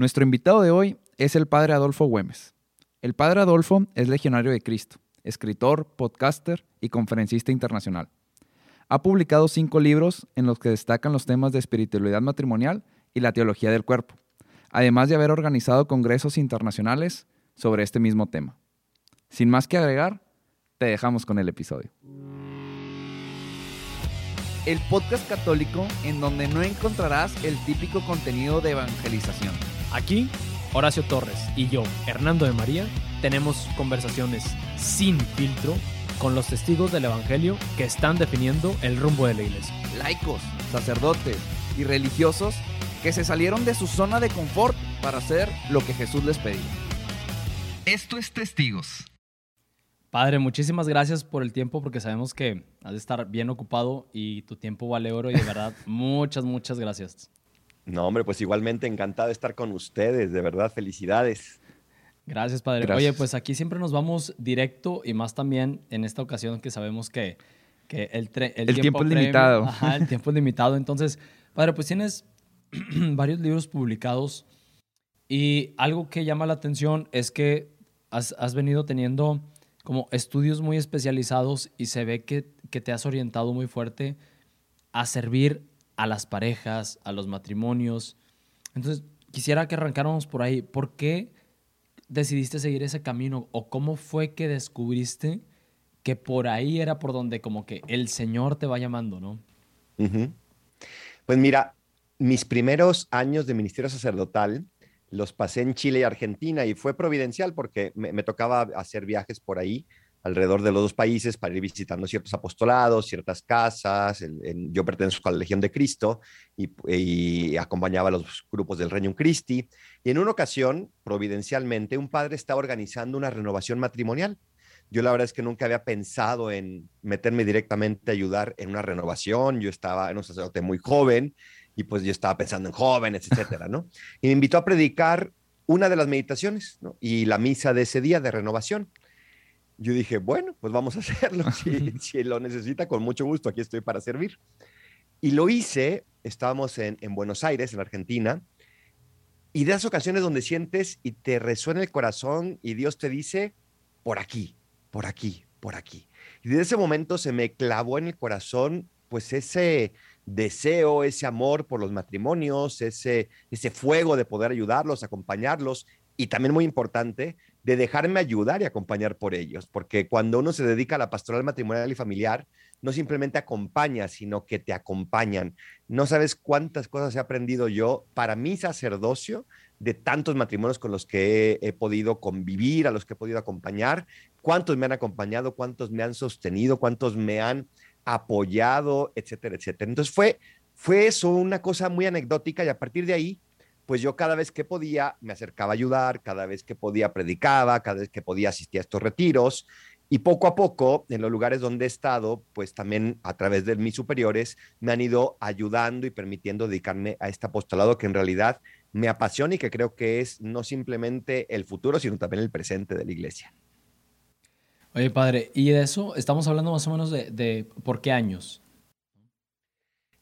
Nuestro invitado de hoy es el padre Adolfo Güemes. El padre Adolfo es legionario de Cristo, escritor, podcaster y conferencista internacional. Ha publicado cinco libros en los que destacan los temas de espiritualidad matrimonial y la teología del cuerpo, además de haber organizado congresos internacionales sobre este mismo tema. Sin más que agregar, te dejamos con el episodio. El podcast católico en donde no encontrarás el típico contenido de evangelización Aquí, Horacio Torres y yo, Hernando de María, tenemos conversaciones sin filtro con los testigos del Evangelio que están definiendo el rumbo de la iglesia. Laicos, sacerdotes y religiosos que se salieron de su zona de confort para hacer lo que Jesús les pedía. Esto es Testigos. Padre, muchísimas gracias por el tiempo porque sabemos que has de estar bien ocupado y tu tiempo vale oro y de verdad muchas, muchas gracias. No, hombre, pues igualmente encantado de estar con ustedes, de verdad, felicidades. Gracias, padre. Oye, pues aquí siempre nos vamos directo y más también en esta ocasión que sabemos que, el, el, tiempo, es limitado. Ajá, el tiempo es limitado. Entonces, padre, pues tienes varios libros publicados y algo que llama la atención es que has, has, venido teniendo como estudios muy especializados y se ve que, que te has orientado muy fuerte a servir a las parejas, a los matrimonios. Entonces, quisiera que arrancáramos por ahí. ¿Por qué decidiste seguir ese camino? ¿O cómo fue que descubriste que por ahí era por donde como que el Señor te va llamando, no? Pues mira, mis primeros años de ministerio sacerdotal los pasé en Chile y Argentina y fue providencial porque me tocaba hacer viajes por ahí alrededor de los dos países para ir visitando ciertos apostolados, ciertas casas. yo pertenezco a la Legión de Cristo y, acompañaba a los grupos del Reino Christi. Y en una ocasión, providencialmente, un padre estaba organizando una renovación matrimonial. Yo la verdad es que nunca había pensado en meterme directamente a ayudar en una renovación. Yo estaba en un sacerdote muy joven y pues yo estaba pensando en jóvenes, etcétera, ¿no? Y me invitó a predicar una de las meditaciones ¿no? y la misa de ese día de renovación yo dije, bueno, pues vamos a hacerlo. Si, lo necesita, con mucho gusto, aquí estoy para servir. Y lo hice, estábamos en, Buenos Aires, en Argentina, y de esas ocasiones donde sientes y te resuena el corazón y Dios te dice, por aquí, por aquí, por aquí. Y desde ese momento se me clavó en el corazón, pues ese deseo, ese amor por los matrimonios, ese, ese fuego de poder ayudarlos, acompañarlos y también muy importante, de dejarme ayudar y acompañar por ellos, porque cuando uno se dedica a la pastoral matrimonial y familiar, no simplemente acompaña, sino que te acompañan. No sabes cuántas cosas he aprendido yo para mi sacerdocio de tantos matrimonios con los que he, podido convivir, a los que he podido acompañar, cuántos me han acompañado, cuántos me han sostenido, cuántos me han apoyado, etcétera, etcétera. Entonces fue, fue eso una cosa muy anecdótica y a partir de ahí pues yo cada vez que podía me acercaba a ayudar, cada vez que podía predicaba, cada vez que podía asistía a estos retiros y poco a poco en los lugares donde he estado, pues también a través de mis superiores me han ido ayudando y permitiendo dedicarme a este apostolado que en realidad me apasiona y que creo que es no simplemente el futuro, sino también el presente de la iglesia. Oye, padre, y de eso estamos hablando más o menos de por qué años.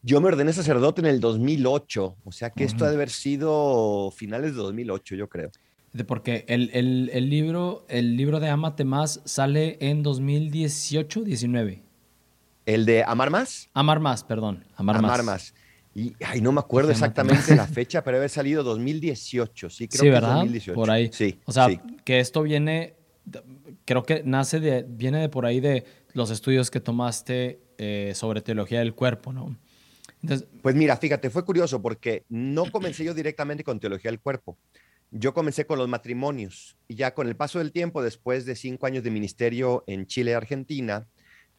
Yo me ordené sacerdote en el 2008, o sea que esto ha de haber sido finales de 2008, yo creo. Porque el, el, libro, el libro de Amate Más sale en 2018, 19. ¿El de Amar Más? Amar Más, perdón. Amar, Amar Más. Y ay, no me acuerdo exactamente la fecha, pero debe salido 2018, sí, creo sí, que ¿verdad? 2018. Por ahí. Sí. O sea, que esto viene, creo que nace de, viene de por ahí de los estudios que tomaste eh, sobre teología del cuerpo, ¿no? Pues mira, fíjate, fue curioso porque no comencé yo directamente con teología del cuerpo. Yo comencé con los matrimonios y ya con el paso del tiempo, después de cinco años de ministerio en Chile y Argentina,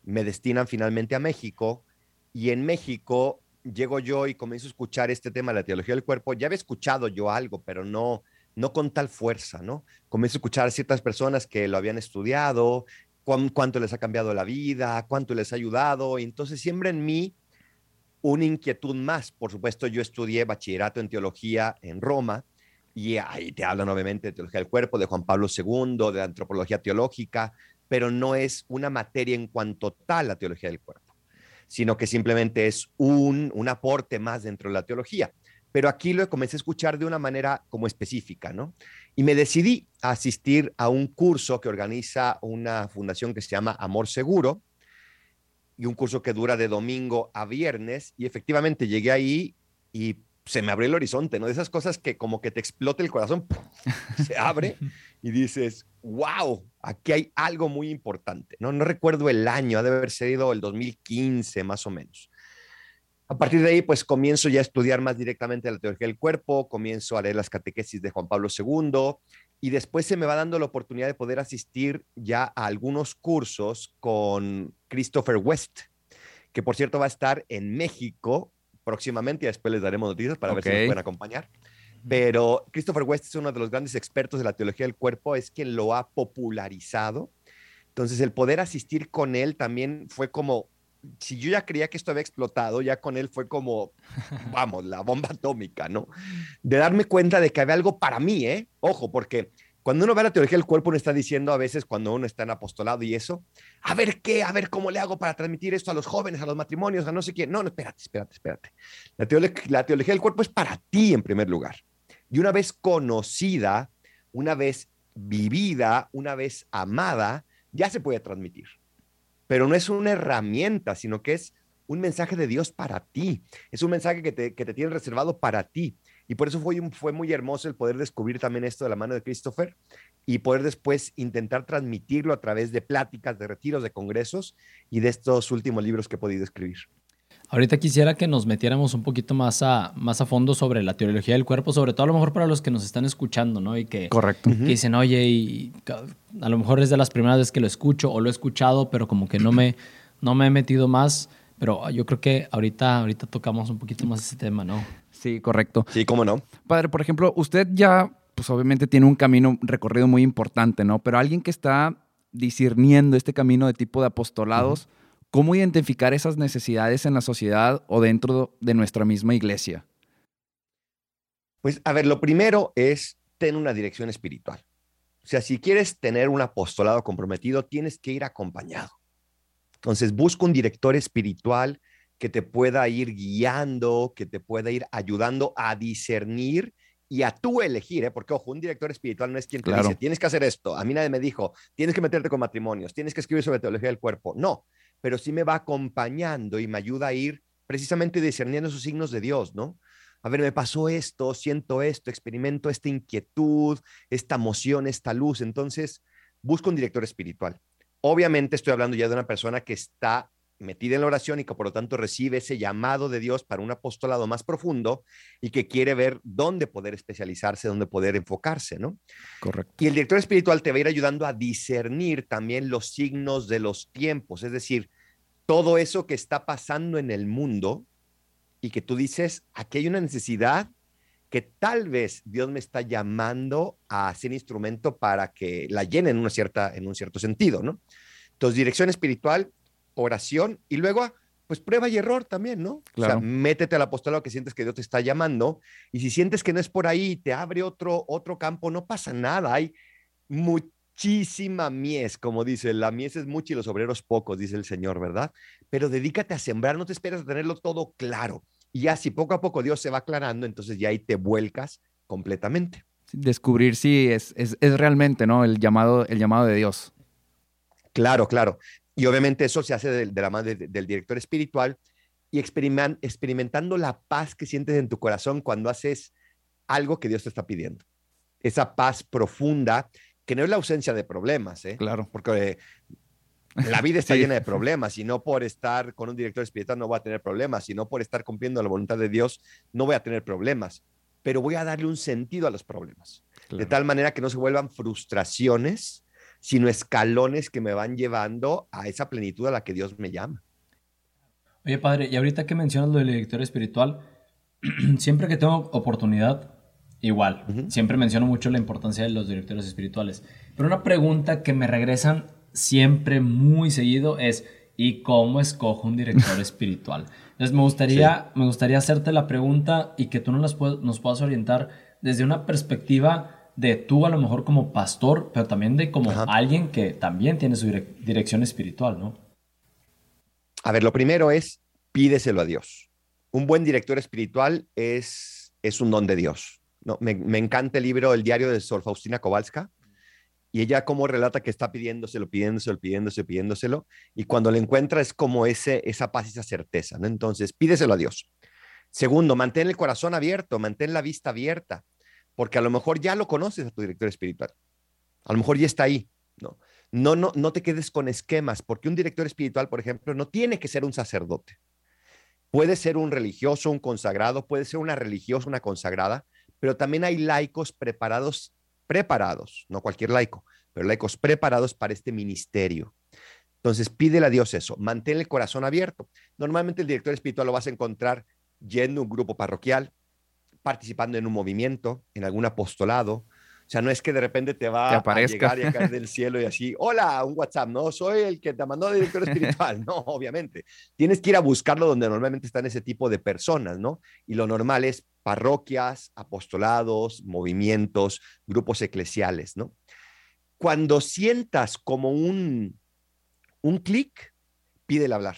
me destinan finalmente a México y en México llego yo y comienzo a escuchar este tema de la teología del cuerpo. Ya había escuchado yo algo, pero no, no con tal fuerza, ¿no? Comienzo a escuchar a ciertas personas que lo habían estudiado, cuánto les ha cambiado la vida, cuánto les ha ayudado, y entonces siempre en mí una inquietud más. Por supuesto, yo estudié bachillerato en teología en Roma y ahí te hablan obviamente de teología del cuerpo, de Juan Pablo II, de antropología teológica, pero no es una materia en cuanto tal la teología del cuerpo, sino que simplemente es un, un aporte más dentro de la teología. pero aquí lo comencé a escuchar de una manera como específica, ¿no? Y me decidí a asistir a un curso que organiza una fundación que se llama Amor Seguro, y un curso que dura de domingo a viernes, y efectivamente llegué ahí y se me abrió el horizonte, ¿no? De esas cosas que como que te explota el corazón, se abre y dices, wow, aquí hay algo muy importante, ¿no? No recuerdo el año, ha de haber sido el 2015 más o menos. A partir de ahí, pues comienzo ya a estudiar más directamente la teología del cuerpo, comienzo a leer las catequesis de Juan Pablo II y después se me va dando la oportunidad de poder asistir ya a algunos cursos con Christopher West, que por cierto va a estar en México próximamente y después les daremos noticias para ver si nos pueden acompañar. Pero Christopher West es uno de los grandes expertos de la teología del cuerpo, es quien lo ha popularizado. Entonces, el poder asistir con él también fue como si yo ya creía que esto había explotado, ya con él fue como, vamos, la bomba atómica, ¿no? De darme cuenta de que había algo para mí, ¿eh? Ojo, porque cuando uno ve la teología del cuerpo, uno está diciendo a veces cuando uno está en apostolado y eso, a ver qué, a ver cómo le hago para transmitir esto a los jóvenes, a los matrimonios, a no sé quién. No, no, espérate, espérate, espérate. La teología, la teología del cuerpo es para ti en primer lugar. Y una vez conocida, una vez vivida, una vez amada, ya se puede transmitir pero no es una herramienta, sino que es un mensaje de Dios para ti. Es un mensaje que te, que te tiene reservado para ti. Y por eso fue, fue muy hermoso el poder descubrir también esto de la mano de Christopher y poder después intentar transmitirlo a través de pláticas, de retiros, de congresos y de estos últimos libros que he podido escribir. Ahorita quisiera que nos metiéramos un poquito más a, más a fondo sobre la teología del cuerpo, sobre todo a lo mejor para los que nos están escuchando, ¿no? Y que, Correcto. que dicen, oye, y a lo mejor es de las primeras veces que lo escucho o lo he escuchado, pero como que no me, no me he metido más. Pero yo creo que ahorita, ahorita tocamos un poquito más ese tema, ¿no? Sí, correcto. Sí, cómo no. Padre, por ejemplo, usted ya, pues obviamente tiene un camino recorrido muy importante, ¿no? Pero alguien que está discerniendo este camino de tipo de apostolados, ¿Cómo identificar esas necesidades en la sociedad o dentro de nuestra misma iglesia? Pues, a ver, lo primero es tener una dirección espiritual. O sea, si quieres tener un apostolado comprometido, tienes que ir acompañado. Entonces, busca un director espiritual que te pueda ir guiando, que te pueda ir ayudando a discernir y a tú elegir, ¿eh? porque ojo, un director espiritual no es quien te dice, tienes que hacer esto. A mí nadie me dijo, tienes que meterte con matrimonios, tienes que escribir sobre teología del cuerpo. No, pero sí me va acompañando y me ayuda a ir precisamente discerniendo esos signos de Dios, ¿no? A ver, me pasó esto, siento esto, experimento esta inquietud, esta emoción, esta luz. Entonces, busco un director espiritual. Obviamente estoy hablando ya de una persona que está metida en la oración y que por lo tanto recibe ese llamado de Dios para un apostolado más profundo y que quiere ver dónde poder especializarse, dónde poder enfocarse, ¿no? Correcto. Y el director espiritual te va a ir ayudando a discernir también los signos de los tiempos, es decir, todo eso que está pasando en el mundo y que tú dices, aquí hay una necesidad que tal vez Dios me está llamando a ser instrumento para que la llene en, una cierta, en un cierto sentido, ¿no? Entonces, dirección espiritual, oración y luego, pues prueba y error también, ¿no? Claro. O sea, métete al apostolado que sientes que Dios te está llamando y si sientes que no es por ahí, te abre otro, otro campo, no pasa nada. Hay muchísima mies, como dice, la mies es mucha y los obreros pocos, dice el Señor, ¿verdad? Pero dedícate a sembrar, no te esperes a tenerlo todo claro. Y así poco a poco Dios se va aclarando, entonces ya ahí te vuelcas completamente. Descubrir si es, es, es realmente, ¿no? El llamado, el llamado de Dios. Claro, claro. Y obviamente eso se hace de, de la mano de, del director espiritual y experimentando la paz que sientes en tu corazón cuando haces algo que Dios te está pidiendo. Esa paz profunda, que no es la ausencia de problemas, ¿eh? Claro. Porque la vida está Sí. llena de problemas y no por estar con un director espiritual no voy a tener problemas, y no por estar cumpliendo la voluntad de Dios no voy a tener problemas, pero voy a darle un sentido a los problemas, de tal manera que no se vuelvan frustraciones, sino escalones que me van llevando a esa plenitud a la que Dios me llama. Oye, padre, y ahorita que mencionas lo del director espiritual, siempre que tengo oportunidad, igual, siempre menciono mucho la importancia de los directores espirituales. Pero una pregunta que me regresan siempre muy seguido es, ¿y cómo escojo un director espiritual? Entonces me gustaría, me gustaría hacerte la pregunta y que tú nos, las nos puedas orientar desde una perspectiva de tú a lo mejor como pastor, pero también de como Ajá. alguien que también tiene su direc- dirección espiritual, ¿no? A ver, lo primero es pídeselo a Dios. Un buen director espiritual es es un don de Dios. No, me, me encanta el libro El diario de Sor Faustina Kowalska, y ella como relata que está pidiéndoselo, pidiéndoselo, pidiéndoselo, pidiéndoselo, y cuando lo encuentra es como ese, esa paz y esa certeza, ¿no? Entonces, pídeselo a Dios. Segundo, mantén el corazón abierto, mantén la vista abierta, porque a lo mejor ya lo conoces a tu director espiritual. A lo mejor ya está ahí, ¿no? No, no, no te quedes con esquemas, porque un director espiritual, por ejemplo, no tiene que ser un sacerdote. Puede ser un religioso, un consagrado, puede ser una religiosa, una consagrada, pero también hay laicos preparados preparados, no cualquier laico, pero laicos preparados para este ministerio. Entonces, pídele a Dios eso, mantén el corazón abierto. Normalmente el director espiritual lo vas a encontrar yendo a un grupo parroquial, participando en un movimiento, en algún apostolado, o sea, no es que de repente te va a llegar y a caer del cielo y así, hola, un WhatsApp, no, soy el que te mandó director espiritual. No, obviamente. Tienes que ir a buscarlo donde normalmente están ese tipo de personas, ¿no? Y lo normal es parroquias, apostolados, movimientos, grupos eclesiales, ¿no? Cuando sientas como un, un clic, pídele hablar.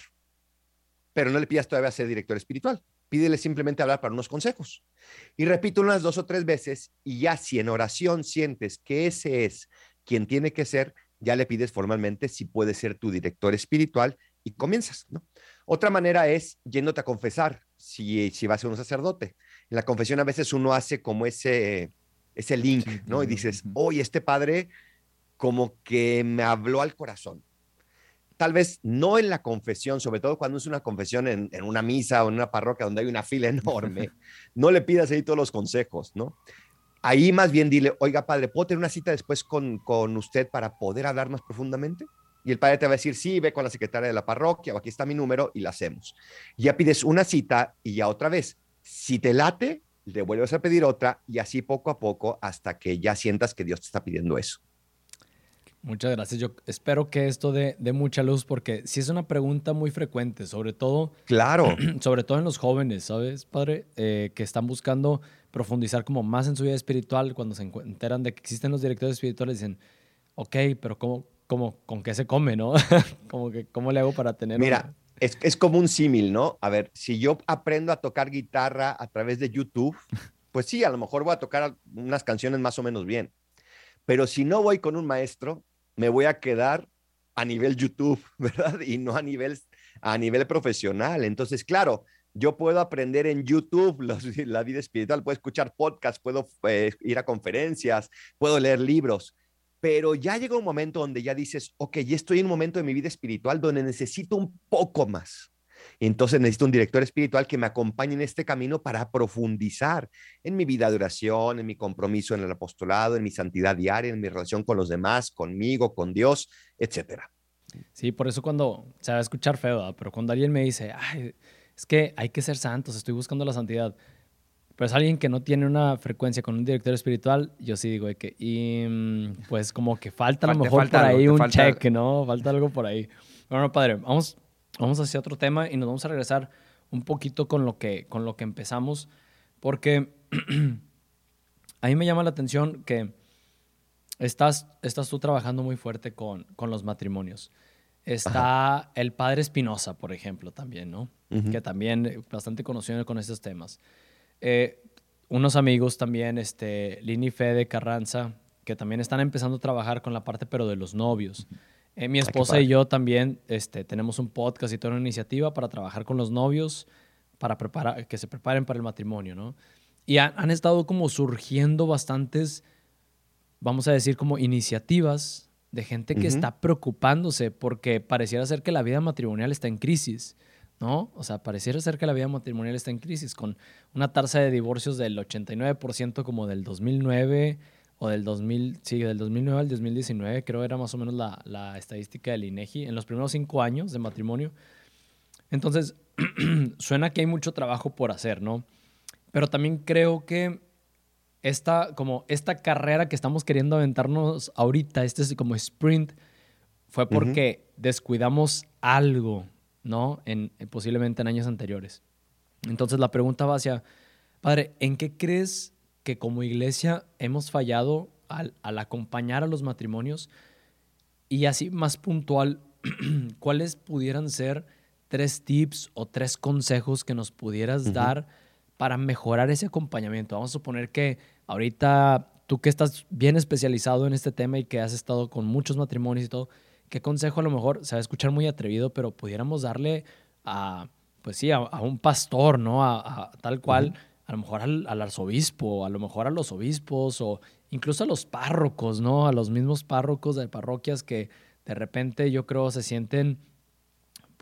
Pero no le pidas todavía ser director espiritual. Pídele simplemente hablar para unos consejos. Y repito unas dos o tres veces y ya si en oración sientes que ese es quien tiene que ser, ya le pides formalmente si puede ser tu director espiritual y comienzas, ¿no? Otra manera es yéndote a confesar si, si vas a ser un sacerdote. En la confesión a veces uno hace como ese, ese link, ¿no? Y dices, oye, este padre como que me habló al corazón tal vez no en la confesión, sobre todo cuando es una confesión en, una misa o en una parroquia donde hay una fila enorme, no le pidas ahí todos los consejos, ¿no? Ahí más bien dile, oiga padre, ¿puedo tener una cita después con, con usted para poder hablar más profundamente? Y el padre te va a decir, sí, ve con la secretaria de la parroquia o aquí está mi número y la hacemos. ya pides una cita y ya otra vez. Si te late, le vuelves a pedir otra y así poco a poco hasta que ya sientas que Dios te está pidiendo eso. Muchas gracias. Yo espero que esto dé, mucha luz porque sí es una pregunta muy frecuente, sobre todo. Claro. Sobre todo en los jóvenes, ¿sabes, padre? Eh, que están buscando profundizar como más en su vida espiritual. Cuando se enteran de que existen los directores espirituales, dicen, ok, pero ¿cómo, cómo, con qué se come, no? como que, ¿cómo le hago para tener. Mira, es, es como un símil, ¿no? A ver, si yo aprendo a tocar guitarra a través de YouTube, pues sí, a lo mejor voy a tocar unas canciones más o menos bien. Pero si no voy con un maestro, me voy a quedar a nivel YouTube, ¿verdad? Y no a nivel, a nivel profesional. Entonces, claro, yo puedo aprender en YouTube la vida espiritual, puedo escuchar podcasts, puedo eh, ir a conferencias, puedo leer libros, pero ya llega un momento donde ya dices, ok, ya estoy en un momento de mi vida espiritual donde necesito un poco más. Entonces necesito un director espiritual que me acompañe en este camino para profundizar en mi vida de oración, en mi compromiso en el apostolado, en mi santidad diaria, en mi relación con los demás, conmigo, con Dios, etcétera. Sí, por eso cuando se va a escuchar feo, pero cuando alguien me dice, Ay, es que hay que ser santos, estoy buscando la santidad, pero es alguien que no tiene una frecuencia con un director espiritual, yo sí digo que, y, mm, pues como que falta a lo mejor por ahí un check, ¿no? Falta algo por ahí. Bueno, padre, vamos vamos hacia otro tema y nos vamos a regresar un poquito con lo que, con lo que empezamos, porque a mí me llama la atención que estás, estás tú trabajando muy fuerte con, con los matrimonios. Está el padre Espinosa, por ejemplo, también, ¿no? Que también bastante conocido con estos temas. Eh, unos amigos también, este, Lini Fede Carranza, que también están empezando a trabajar con la parte, pero de los novios. Eh, mi esposa y yo también este, tenemos un podcast y toda una iniciativa para trabajar con los novios, para preparar, que se preparen para el matrimonio, ¿no? Y han, estado como surgiendo bastantes, vamos a decir, como iniciativas de gente que está preocupándose porque pareciera ser que la vida matrimonial está en crisis, ¿no? O sea, pareciera ser que la vida matrimonial está en crisis, con una tasa de divorcios del 89% como del 2009 o del 2000, sí, del 2009 al 2019, creo era más o menos la, la estadística del INEGI, en los primeros cinco años de matrimonio. Entonces, suena que hay mucho trabajo por hacer, ¿no? Pero también creo que esta, como esta carrera que estamos queriendo aventarnos ahorita, este es como sprint, fue porque descuidamos algo, ¿no? En, posiblemente en años anteriores. Entonces la pregunta va hacia, padre, ¿en qué crees que como iglesia hemos fallado al, acompañar a los matrimonios y así más puntual, ¿cuáles pudieran ser tres tips o tres consejos que nos pudieras dar para mejorar ese acompañamiento? Vamos a suponer que ahorita tú que estás bien especializado en este tema y que has estado con muchos matrimonios y todo, ¿qué consejo a lo mejor se va a escuchar muy atrevido, pero pudiéramos darle a, pues sí, a, un pastor, ¿no? A, tal cual, a lo mejor al, al, arzobispo, a lo mejor a los obispos o incluso a los párrocos, ¿no? A los mismos párrocos de parroquias que de repente yo creo se sienten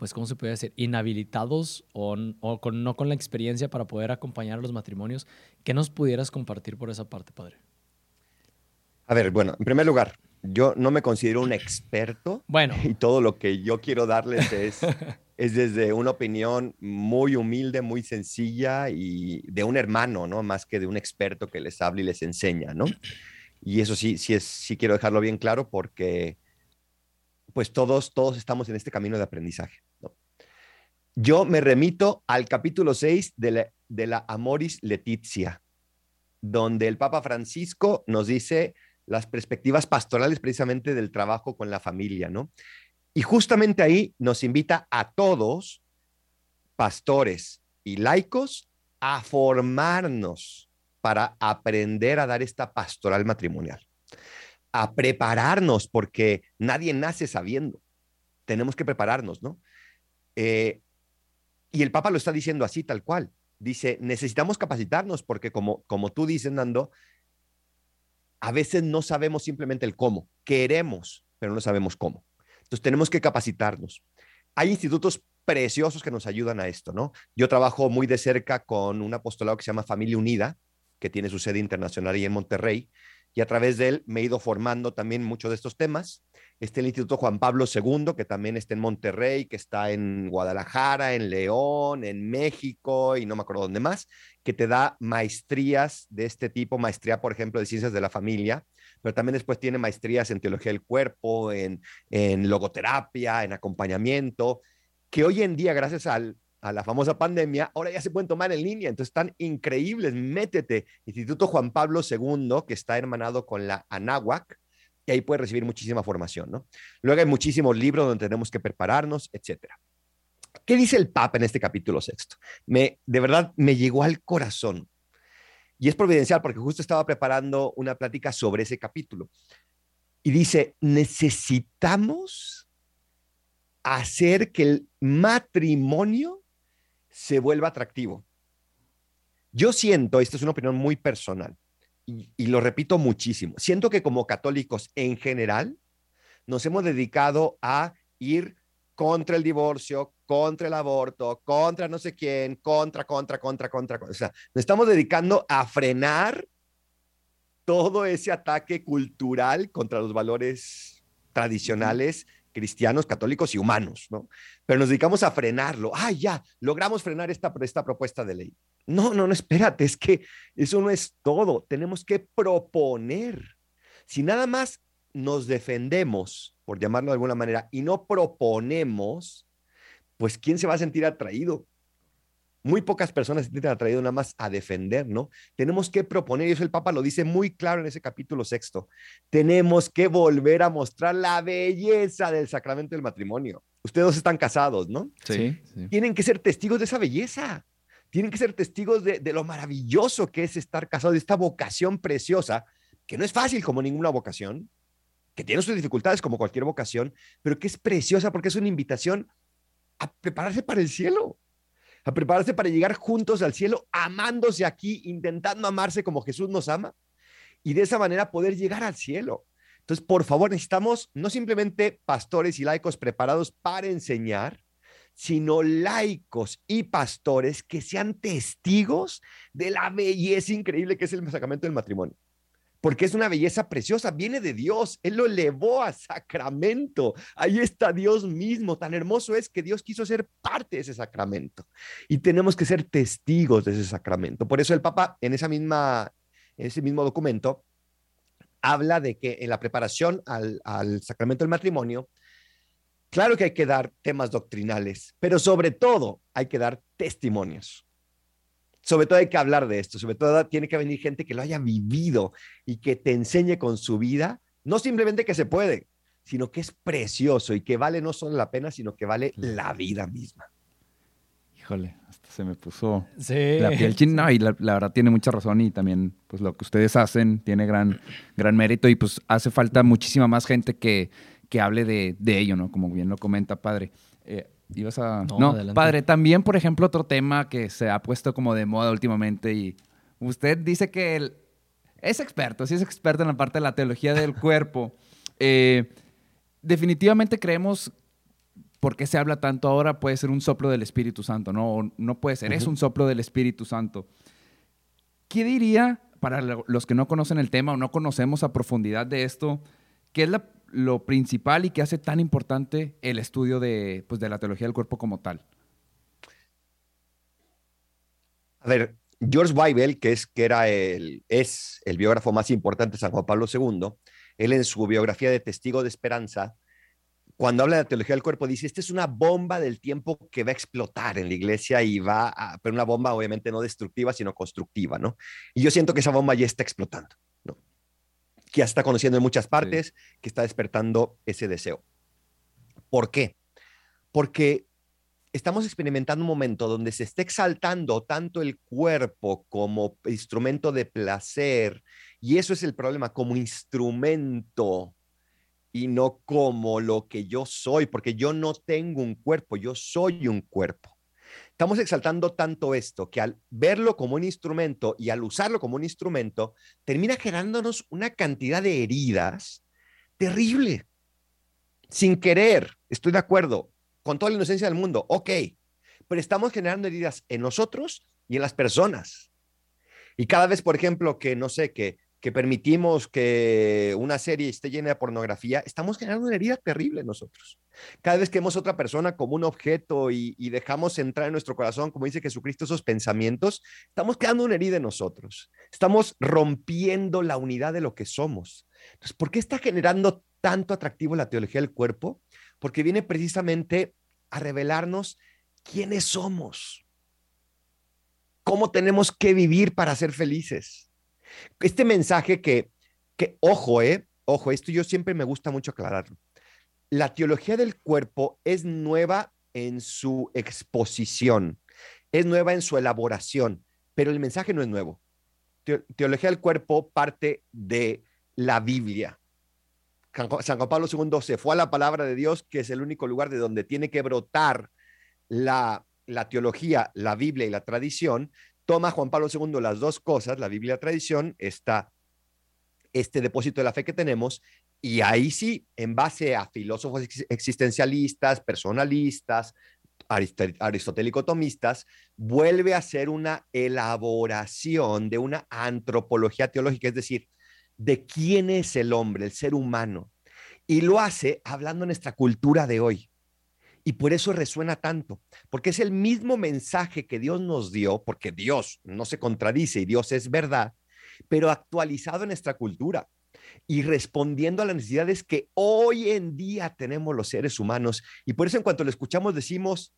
pues, ¿cómo se puede decir? Inhabilitados o, con, no con la experiencia para poder acompañar a los matrimonios. ¿Qué nos pudieras compartir por esa parte, padre? A ver, bueno, en primer lugar, yo no me considero un experto. Bueno. Y todo lo que yo quiero darles es, es desde una opinión muy humilde, muy sencilla y de un hermano, ¿no? Más que de un experto que les habla y les enseña, ¿no? Y eso sí, sí, es, sí quiero dejarlo bien claro porque pues todos, todos estamos en este camino de aprendizaje. Yo me remito al capítulo 6 de la, de la Amoris Letizia, donde el Papa Francisco nos dice las perspectivas pastorales precisamente del trabajo con la familia, ¿no? Y justamente ahí nos invita a todos, pastores y laicos, a formarnos para aprender a dar esta pastoral matrimonial, a prepararnos, porque nadie nace sabiendo. Tenemos que prepararnos, ¿no? Eh, y el Papa lo está diciendo así, tal cual. Dice, necesitamos capacitarnos porque como, como tú dices, Nando, a veces no sabemos simplemente el cómo. Queremos, pero no sabemos cómo. Entonces tenemos que capacitarnos. Hay institutos preciosos que nos ayudan a esto, ¿no? Yo trabajo muy de cerca con un apostolado que se llama Familia Unida, que tiene su sede internacional ahí en Monterrey, y a través de él me he ido formando también muchos de estos temas. Está el Instituto Juan Pablo II, que también está en Monterrey, que está en Guadalajara, en León, en México y no me acuerdo dónde más, que te da maestrías de este tipo, maestría, por ejemplo, de ciencias de la familia, pero también después tiene maestrías en teología del cuerpo, en, en logoterapia, en acompañamiento, que hoy en día, gracias al, a la famosa pandemia, ahora ya se pueden tomar en línea, entonces están increíbles. Métete, Instituto Juan Pablo II, que está hermanado con la Anáhuac, y ahí puedes recibir muchísima formación, ¿no? Luego hay muchísimos libros donde tenemos que prepararnos, etcétera. ¿Qué dice el Papa en este capítulo sexto? Me, de verdad, me llegó al corazón. Y es providencial porque justo estaba preparando una plática sobre ese capítulo. Y dice, necesitamos hacer que el matrimonio se vuelva atractivo. Yo siento, esta es una opinión muy personal, y, y, lo repito muchísimo, siento que como católicos en general nos hemos dedicado a ir contra el divorcio, contra el aborto, contra no sé quién, contra, contra, contra, contra. O sea, nos estamos dedicando a frenar todo ese ataque cultural contra los valores tradicionales cristianos, católicos y humanos, ¿no? Pero nos dedicamos a frenarlo. Ah, ya, logramos frenar esta, esta propuesta de ley. No, no, no, espérate, es que eso no es todo. Tenemos que proponer. Si nada más nos defendemos, por llamarlo de alguna manera, y no proponemos, pues ¿quién se va a sentir atraído? Muy pocas personas se sienten atraídos nada más a defender, ¿no? Tenemos que proponer, y eso el Papa lo dice muy claro en ese capítulo sexto, tenemos que volver a mostrar la belleza del sacramento del matrimonio. Ustedes dos están casados, ¿no? Sí. Tienen que ser testigos de esa belleza. Tienen que ser testigos de, de lo maravilloso que es estar casados, de esta vocación preciosa, que no es fácil como ninguna vocación, que tiene sus dificultades como cualquier vocación, pero que es preciosa porque es una invitación a prepararse para el cielo a prepararse para llegar juntos al cielo, amándose aquí, intentando amarse como Jesús nos ama, y de esa manera poder llegar al cielo. Entonces, por favor, necesitamos no simplemente pastores y laicos preparados para enseñar, sino laicos y pastores que sean testigos de la belleza increíble que es el sacramento del matrimonio porque es una belleza preciosa, viene de Dios, Él lo elevó a sacramento, ahí está Dios mismo, tan hermoso es que Dios quiso ser parte de ese sacramento. Y tenemos que ser testigos de ese sacramento. Por eso el Papa en, ese mismo documento habla de que en la preparación al sacramento del matrimonio, claro que hay que dar temas doctrinales, pero sobre todo hay que dar testimonios sobre todo hay que hablar de esto, sobre todo tiene que venir gente que lo haya vivido y que te enseñe con su vida, no simplemente que se puede, sino que es precioso y que vale no solo la pena, sino que vale la vida misma. Híjole, hasta se me puso la piel china y la, verdad tiene mucha razón y también pues lo que ustedes hacen tiene gran, gran mérito y pues hace falta muchísima más gente que, que hable de, de ello, ¿no? Como bien lo comenta, padre. Eh, ibas a... No, padre, también, por ejemplo, otro tema que se ha puesto como de moda últimamente y usted dice que él es experto, sí es experto en la parte de la teología del cuerpo. Eh, definitivamente creemos ¿por qué se habla tanto ahora? Puede ser un soplo del Espíritu Santo, ¿no? no puede ser, es un soplo del Espíritu Santo. ¿Qué diría, para los que no conocen el tema o no conocemos a profundidad de esto, qué es lo principal y qué hace tan importante el estudio de, pues, de la teología del cuerpo como tal? A ver, George Weibel, que, es, que era el, es el biógrafo más importante de San Juan Pablo II, él en su biografía de Testigo de Esperanza, cuando habla de la teología del cuerpo, dice, esta es una bomba del tiempo que va a explotar en la iglesia y va pero una bomba obviamente no destructiva, sino constructiva, ¿no? Y yo siento que esa bomba ya está explotando. Que ya está conociendo en muchas partes, que está despertando ese deseo. ¿Por qué? Porque estamos experimentando un momento donde se está exaltando tanto el cuerpo como instrumento de placer, y eso es el problema, como instrumento y no como lo que yo soy, porque yo no tengo un cuerpo, yo soy un cuerpo. Estamos exaltando tanto esto que al verlo como un instrumento y al usarlo como un instrumento, termina generándonos una cantidad de heridas terrible. Sin querer, estoy de acuerdo, con toda la inocencia del mundo, ok, pero estamos generando heridas en nosotros y en las personas. Y cada vez, por ejemplo, que no sé, que que permitimos que una serie esté llena de pornografía, estamos generando una herida terrible nosotros. Cada vez que vemos a otra persona como un objeto y, dejamos entrar en nuestro corazón, como dice Jesucristo, esos pensamientos, estamos creando una herida en nosotros. Estamos rompiendo la unidad de lo que somos. Entonces, ¿por qué está generando tanto atractivo la teología del cuerpo? Porque viene precisamente a revelarnos quiénes somos, cómo tenemos que vivir para ser felices este mensaje que, que ojo, eh, ojo, esto yo siempre me gusta mucho aclararlo. La teología del cuerpo es nueva en su exposición, es nueva en su elaboración, pero el mensaje no es nuevo. Teología del cuerpo parte de la Biblia. San Juan Pablo II se fue a la palabra de Dios, que es el único lugar de donde tiene que brotar la, la teología, la Biblia y la tradición, toma Juan Pablo II las dos cosas, la Biblia tradición, está este depósito de la fe que tenemos, y ahí sí, en base a filósofos existencialistas, personalistas, aristotélico-tomistas, vuelve a ser una elaboración de una antropología teológica, es decir, de quién es el hombre, el ser humano. Y lo hace hablando en nuestra cultura de hoy. Y por eso resuena tanto, porque es el mismo mensaje que Dios nos dio, porque Dios no se contradice y Dios es verdad, pero actualizado en nuestra cultura y respondiendo a las necesidades que hoy en día tenemos los seres humanos. Y por eso en cuanto lo escuchamos decimos,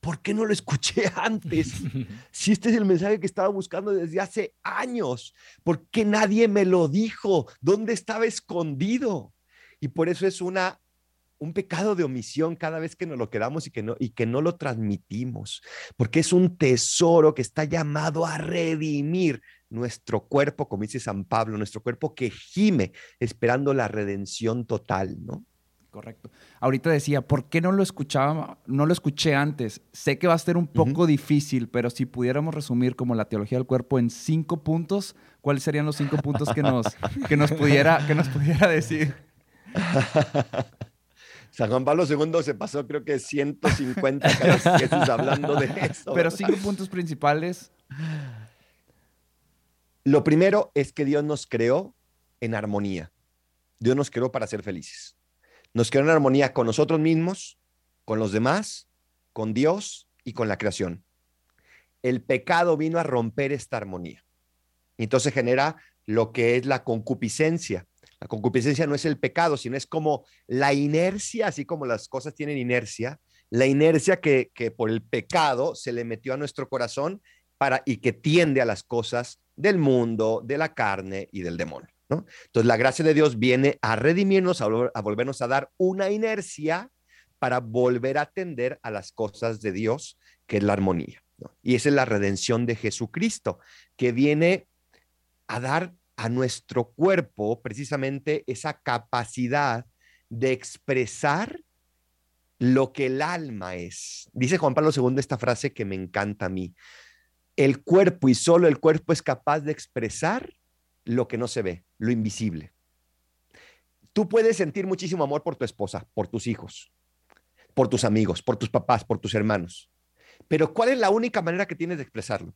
¿por qué no lo escuché antes? Si este es el mensaje que estaba buscando desde hace años, ¿por qué nadie me lo dijo? ¿Dónde estaba escondido? Y por eso es una un pecado de omisión cada vez que nos lo quedamos y que, no, y que no lo transmitimos, porque es un tesoro que está llamado a redimir nuestro cuerpo, como dice San Pablo, nuestro cuerpo que gime esperando la redención total, ¿no? Correcto. Ahorita decía, ¿por qué no lo escuchaba, no lo escuché antes? Sé que va a ser un poco difícil, pero si pudiéramos resumir como la teología del cuerpo en cinco puntos, ¿cuáles serían los cinco puntos que nos, que nos, pudiera, que nos pudiera decir? San Juan Pablo II se pasó creo que 150 veces hablando de eso. Pero cinco puntos principales. Lo primero es que Dios nos creó en armonía. Dios nos creó para ser felices. Nos creó en armonía con nosotros mismos, con los demás, con Dios y con la creación. El pecado vino a romper esta armonía. Entonces genera lo que es la concupiscencia, la concupiscencia no es el pecado, sino es como la inercia, así como las cosas tienen inercia, la inercia que, por el pecado se le metió a nuestro corazón para, y que tiende a las cosas del mundo, de la carne y del demonio. ¿no? Entonces la gracia de Dios viene a redimirnos, a, a volvernos a dar una inercia para volver a atender a las cosas de Dios que es la armonía. Y esa es la redención de Jesucristo, que viene a dar a nuestro cuerpo precisamente esa capacidad de expresar lo que el alma es. Dice Juan Pablo II esta frase que me encanta a mí. El cuerpo y solo el cuerpo es capaz de expresar lo que no se ve, lo invisible. Tú puedes sentir muchísimo amor por tu esposa, por tus hijos, por tus amigos, por tus papás, por tus hermanos. Pero ¿cuál es la única manera que tienes de expresarlo?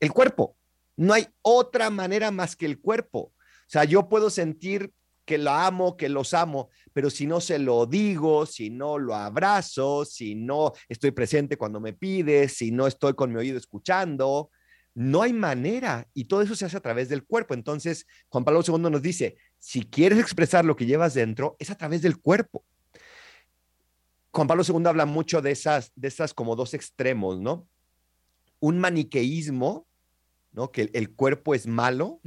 El cuerpo. No hay otra manera más que el cuerpo. O sea, yo puedo sentir que lo amo, que los amo, pero si no se lo digo, si no lo abrazo, si no estoy presente cuando me pides, si no estoy con mi oído escuchando, no hay manera. Y todo eso se hace a través del cuerpo. Entonces, Juan Pablo II nos dice, si quieres expresar lo que llevas dentro, es a través del cuerpo. Juan Pablo II habla mucho de esas, de esas como dos extremos, ¿no? Un maniqueísmo que el, cuerpo es malo,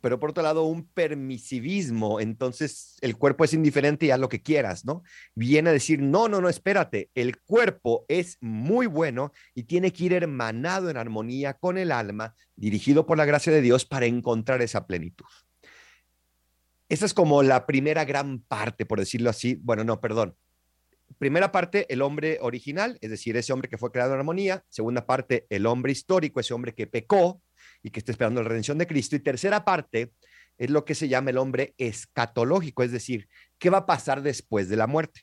pero por otro lado un permisivismo, entonces el cuerpo es indiferente y haz lo que quieras, ¿no? Viene a decir, no, no, no, espérate, el cuerpo es muy bueno y tiene que ir hermanado en armonía con el alma, dirigido por la gracia de Dios para encontrar esa plenitud. Esa es como la primera gran parte, por decirlo así. Bueno, no, perdón. Primera parte, el hombre original, es decir, ese hombre que fue creado en armonía. Segunda parte, el hombre histórico, ese hombre que pecó, y que está esperando la redención de Cristo. Y tercera parte es lo que se llama el hombre escatológico, es decir, ¿qué va a pasar después de la muerte?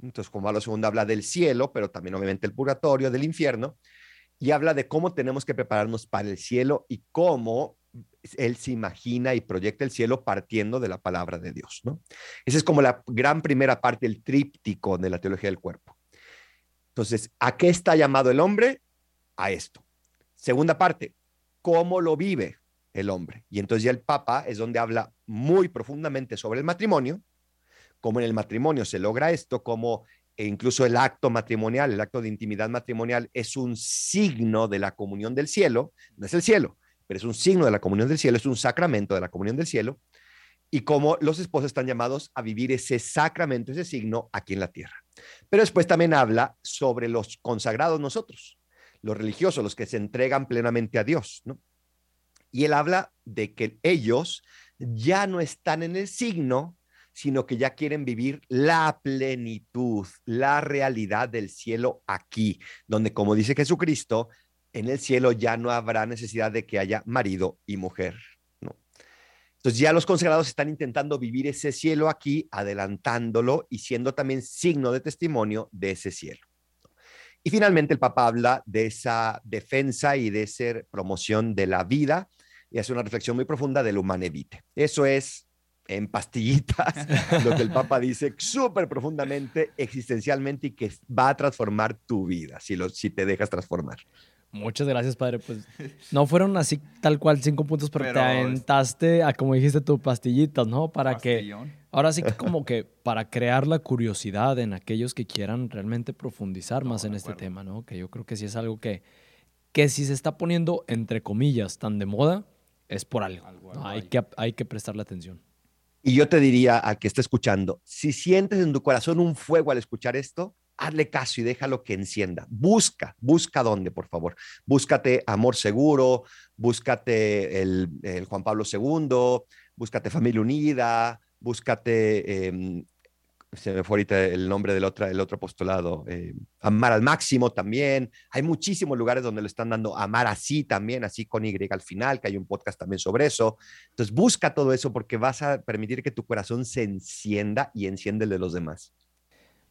Entonces, como a la habla del cielo, pero también obviamente el purgatorio, del infierno, y habla de cómo tenemos que prepararnos para el cielo y cómo él se imagina y proyecta el cielo partiendo de la palabra de Dios, ¿no? Esa es como la gran primera parte, el tríptico de la teología del cuerpo. Entonces, ¿a qué está llamado el hombre? A esto. Segunda parte, cómo lo vive el hombre. Y entonces ya el Papa es donde habla muy profundamente sobre el matrimonio, cómo en el matrimonio se logra esto, cómo e incluso el acto matrimonial, el acto de intimidad matrimonial es un signo de la comunión del cielo, no es el cielo, pero es un signo de la comunión del cielo, es un sacramento de la comunión del cielo, y cómo los esposos están llamados a vivir ese sacramento, ese signo aquí en la tierra. Pero después también habla sobre los consagrados nosotros, los religiosos, los que se entregan plenamente a Dios, ¿no? Y él habla de que ellos ya no están en el signo, sino que ya quieren vivir la plenitud, la realidad del cielo aquí, donde como dice Jesucristo, en el cielo ya no habrá necesidad de que haya marido y mujer, ¿no? Entonces ya los consagrados están intentando vivir ese cielo aquí, adelantándolo y siendo también signo de testimonio de ese cielo. Y finalmente el Papa habla de esa defensa y de esa promoción de la vida y hace una reflexión muy profunda del humane vitae. Eso es en pastillitas lo que el Papa dice súper profundamente, existencialmente y que va a transformar tu vida si, lo, si te dejas transformar. Muchas gracias, padre. Pues no fueron así tal cual cinco puntos, pero, te aventaste a, como dijiste tú, pastillitas, ¿no? Para que Ahora sí que como que para crear la curiosidad en aquellos que quieran realmente profundizar más en este tema, ¿no? Que yo creo que sí es algo que, que si se está poniendo, entre comillas, tan de moda, es por algo. hay, que, hay que prestarle atención. Y yo te diría a que esté escuchando, si sientes en tu corazón un fuego al escuchar esto, hazle caso y déjalo que encienda. Busca, busca dónde, por favor. Búscate Amor Seguro, búscate el, el Juan Pablo II, búscate Familia Unida, búscate, em, se me fue ahorita el nombre del otro, el otro apostolado, eh, amar al máximo también. Hay muchísimos lugares donde lo están dando amar así también, así con Y al final, que hay un podcast también sobre eso. Entonces busca todo eso porque vas a permitir que tu corazón se encienda y enciende el de los demás.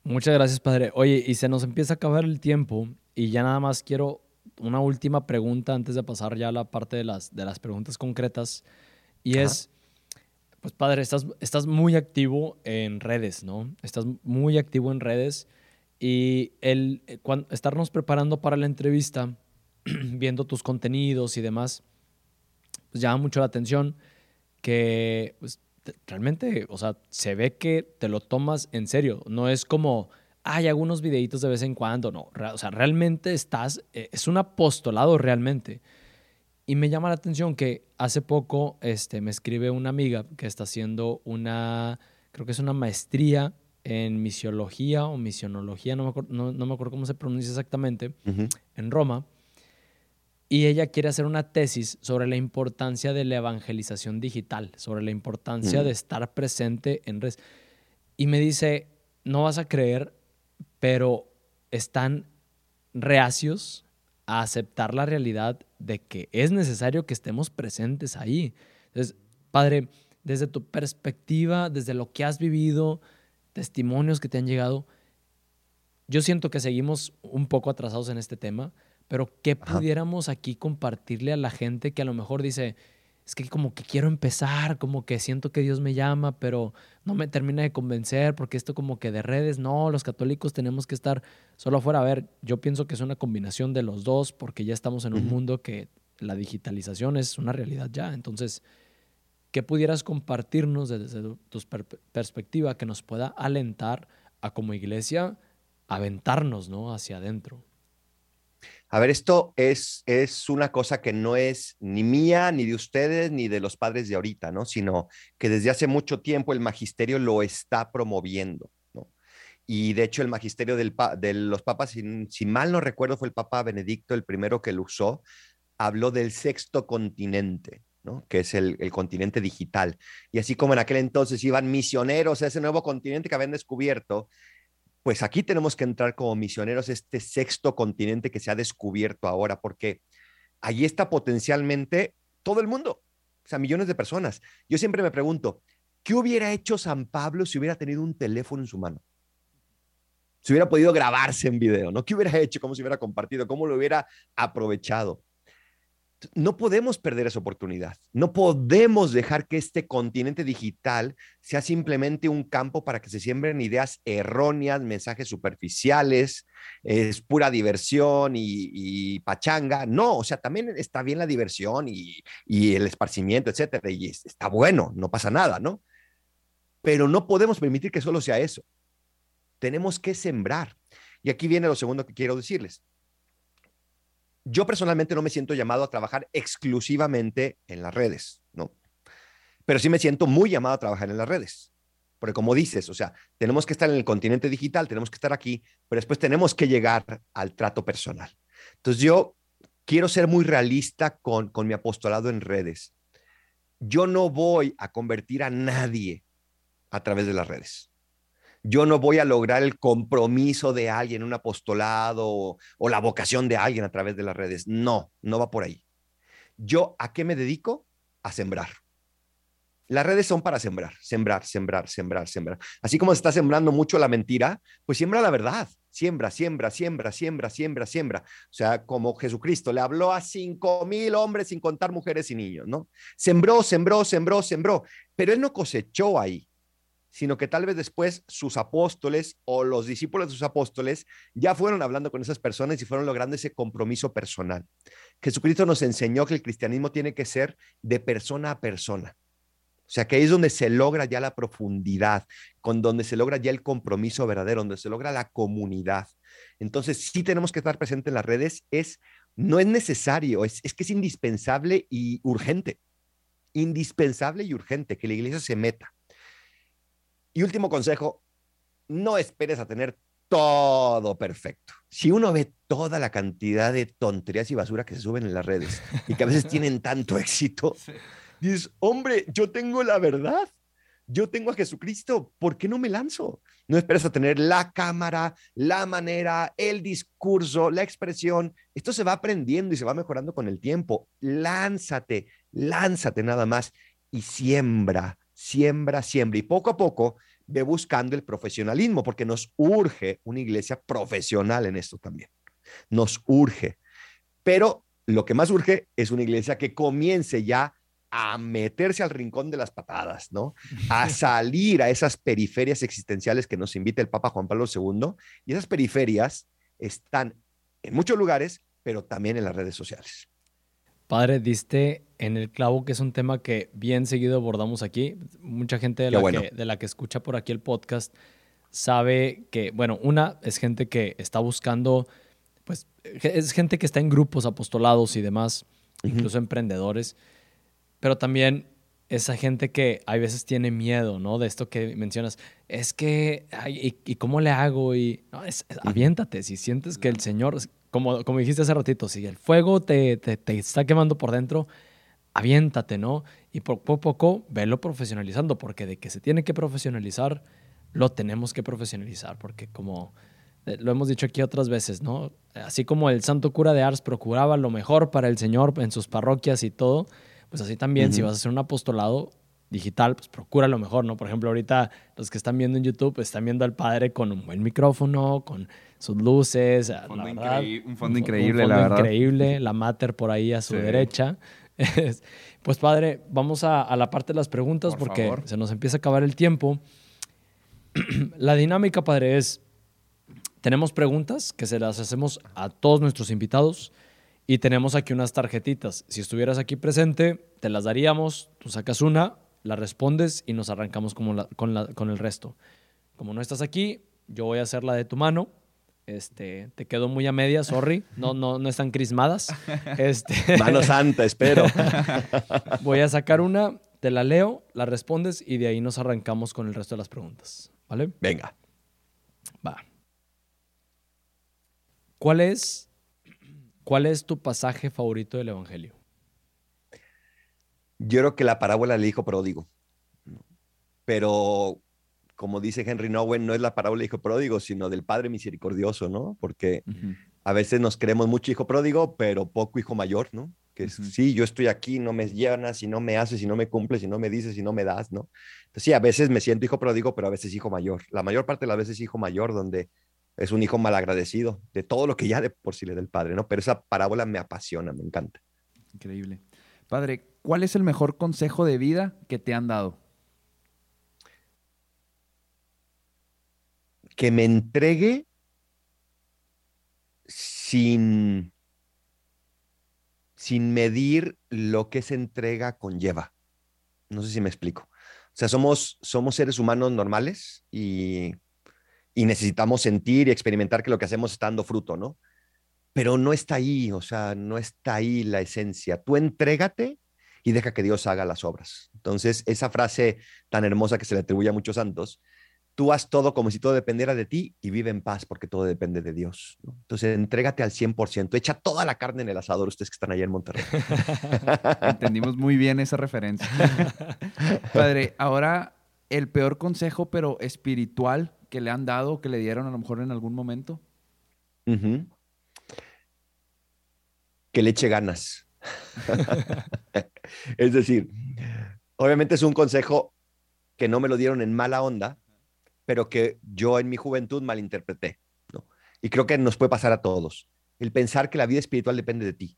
Muchas gracias, padre. Oye, y se nos empieza a acabar el tiempo y ya nada más quiero una última pregunta antes de pasar ya a la parte de las, de las preguntas concretas. Y es, pues padre, estás, estás muy activo en redes, ¿no? Estás muy activo en redes y el, eh, estarnos preparando para la entrevista, viendo tus contenidos y demás, pues llama mucho la atención que pues, realmente, o sea, se ve que te lo tomas en serio. No es como, hay algunos videitos de vez en cuando, no. O sea, realmente estás, eh, es un apostolado realmente. Y me llama la atención que hace poco este, me escribe una amiga que está haciendo una, creo que es una maestría en misiología o misionología, no me, acuerdo, no, me acuerdo cómo se pronuncia exactamente, en Roma. Y ella quiere hacer una tesis sobre la importancia de la evangelización digital, sobre la importancia de estar presente en redes. Y me dice, no vas a creer, pero están reacios a aceptar la realidad de que es necesario que estemos presentes ahí. Entonces, Padre, desde tu perspectiva, desde lo que has vivido, testimonios que te han llegado, yo siento que seguimos un poco atrasados en este tema, pero ¿qué pudiéramos aquí compartirle a la gente que a lo mejor dice, es que como que quiero empezar, como que siento que Dios me llama, pero no me termina de convencer porque esto como que de redes, no, los católicos tenemos que estar solo afuera. A ver, yo pienso que es una combinación de los dos porque ya estamos en un mundo que la digitalización es una realidad ya. Entonces, ¿qué pudieras compartirnos desde tu perspectiva que nos pueda alentar a como iglesia aventarnos ¿no? hacia adentro? A ver, esto es, es una cosa que no es ni mía, ni de ustedes, ni de los padres de ahorita, ¿no? Sino que desde hace mucho tiempo el magisterio lo está promoviendo, ¿no? Y de hecho el magisterio del, de los papas, si, mal no recuerdo, fue el Papa Benedicto el primero que lo usó, habló del sexto continente, ¿no? que es el, el, continente digital. Y así como en aquel entonces iban misioneros a ese nuevo continente que habían descubierto, pues aquí tenemos que entrar como misioneros este sexto continente que se ha descubierto ahora, porque allí está potencialmente todo el mundo, o sea, millones de personas. Yo siempre me pregunto, ¿qué hubiera hecho San Pablo si hubiera tenido un teléfono en su mano? Si hubiera podido grabarse en video, ¿no? ¿Qué hubiera hecho? ¿Cómo se hubiera compartido? ¿Cómo lo hubiera aprovechado? No podemos perder esa oportunidad. No podemos dejar que este continente digital sea simplemente un campo para que se siembren ideas erróneas, mensajes superficiales, es pura diversión y, pachanga. No, o sea, también está bien la diversión y, y el esparcimiento, etcétera, y está bueno, no pasa nada, ¿no? Pero no podemos permitir que solo sea eso. Tenemos que sembrar. Y aquí viene lo segundo que quiero decirles yo personalmente no me siento llamado a trabajar exclusivamente en las redes, ¿no? Pero sí me siento muy llamado a trabajar en las redes. Porque como dices, o sea, tenemos que estar en el continente digital, tenemos que estar aquí, pero después tenemos que llegar al trato personal. Entonces yo quiero ser muy realista con, con mi apostolado en redes. Yo no voy a convertir a nadie a través de las redes yo no voy a lograr el compromiso de alguien, un apostolado o, la vocación de alguien a través de las redes. No, no va por ahí. Yo a qué me dedico? A sembrar. Las redes son para sembrar, sembrar, sembrar, sembrar, sembrar. Así como se está sembrando mucho la mentira, pues siembra la verdad. Siembra, siembra, siembra, siembra, siembra, siembra. O sea, como Jesucristo le habló a cinco mil hombres sin contar mujeres y niños, ¿no? Sembró, sembró, sembró, sembró. Pero él no cosechó ahí sino que tal vez después sus apóstoles o los discípulos de sus apóstoles ya fueron hablando con esas personas y fueron logrando ese compromiso personal. Jesucristo nos enseñó que el cristianismo tiene que ser de persona a persona. O sea, que ahí es donde se logra ya la profundidad, con donde se logra ya el compromiso verdadero, donde se logra la comunidad. Entonces, sí tenemos que estar presentes en las redes, es no es necesario, es, es que es indispensable y urgente. Indispensable y urgente que la iglesia se meta y último consejo, no esperes a tener todo perfecto. Si uno ve toda la cantidad de tonterías y basura que se suben en las redes y que a veces tienen tanto éxito, dices, hombre, yo tengo la verdad. Yo tengo a Jesucristo, ¿por qué no me lanzo? No esperes a tener la cámara, la manera, el discurso, la expresión. Esto se va aprendiendo y se va mejorando con el tiempo. Lánzate, lánzate nada más y siembra siembra, siembra. Y poco a poco ve buscando el profesionalismo, porque nos urge una iglesia profesional en esto también. Nos urge. Pero lo que más urge es una iglesia que comience ya a meterse al rincón de las patadas, ¿no? A salir a esas periferias existenciales que nos invita el Papa Juan Pablo II. Y esas periferias están en muchos lugares, pero también en las redes sociales. Padre, diste en el clavo, que es un tema que bien seguido abordamos aquí. Mucha gente de la, que, de la que escucha por aquí el podcast sabe que, bueno, una es gente que está buscando, pues es gente que está en grupos apostolados y demás, incluso emprendedores, pero también esa gente que hay veces tiene miedo, ¿no? De esto que mencionas. Es que, ay, ¿y, cómo le hago? Y no, es, aviéntate. Si sientes que el Señor, como, como dijiste hace ratito, si el fuego te, te, te está quemando por dentro, aviéntate, ¿no? Y poco a poco velo profesionalizando, porque de que se tiene que profesionalizar, lo tenemos que profesionalizar, porque como eh, lo hemos dicho aquí otras veces, ¿no? Así como el santo cura de Ars procuraba lo mejor para el Señor en sus parroquias y todo, pues así también, si vas a hacer un apostolado digital, pues procura lo mejor, ¿no? Por ejemplo, ahorita los que están viendo en YouTube pues, están viendo al padre con un buen micrófono, con sus luces, un fondo, increíble, la verdad. increíble, la mater por ahí a su derecha. pues padre, vamos a, la parte de las preguntas porque se nos empieza a acabar el tiempo. la dinámica, padre, es tenemos preguntas que se las hacemos a todos nuestros invitados y tenemos aquí unas tarjetitas. Si estuvieras aquí presente, te las daríamos, tú sacas una, la respondes y nos arrancamos con, con, el resto. Como no estás aquí, yo voy a hacer la de tu mano. Este, te quedo muy a media, sorry. No, no, no están crismadas. Este, Mano santa, espero. voy a sacar una, te la leo, la respondes y de ahí nos arrancamos con el resto de las preguntas. ¿Vale? Venga. Va. ¿Cuál es, ¿Cuál es tu pasaje favorito del Evangelio? Yo creo que la parábola del hijo pródigo. Pero, como dice Henry Nowen, no es la parábola del hijo pródigo, sino del Padre misericordioso, ¿no? Porque a veces nos creemos mucho hijo pródigo, pero poco hijo mayor, ¿no? Que sí, yo estoy aquí, no me llenas, si no me haces, si no me cumples, si no me dices, si no me das, ¿no? Entonces, sí, a veces me siento hijo pródigo, pero a veces hijo mayor. La mayor parte de las veces hijo mayor, donde es un hijo malagradecido de todo lo que ya de por sí le da el padre, ¿no? Pero esa parábola me apasiona, me encanta. Increíble. Padre, ¿cuál es el mejor consejo de vida que te han dado? Que me entregue sin, sin medir lo que esa entrega conlleva. No sé si me explico. O sea, somos, somos seres humanos normales y y necesitamos sentir y experimentar que lo que hacemos está dando fruto, ¿no? Pero no está ahí, o sea, no está ahí la esencia. Tú entrégate y deja que Dios haga las obras. Entonces, esa frase tan hermosa que se le atribuye a muchos santos, tú haz todo como si todo dependiera de ti y vive en paz porque todo depende de Dios. Entonces, entrégate al 100%, echa toda la carne en el asador, ustedes que están allá en Monterrey. Entendimos muy bien esa referencia. Padre, ahora el peor consejo, pero espiritual que le han dado, que le dieron a lo mejor en algún momento? Que le eche ganas. es decir, obviamente es un consejo que no me lo dieron en mala onda, pero que yo en mi juventud malinterpreté. ¿no? Y creo que nos puede pasar a todos. El pensar que la vida espiritual depende de ti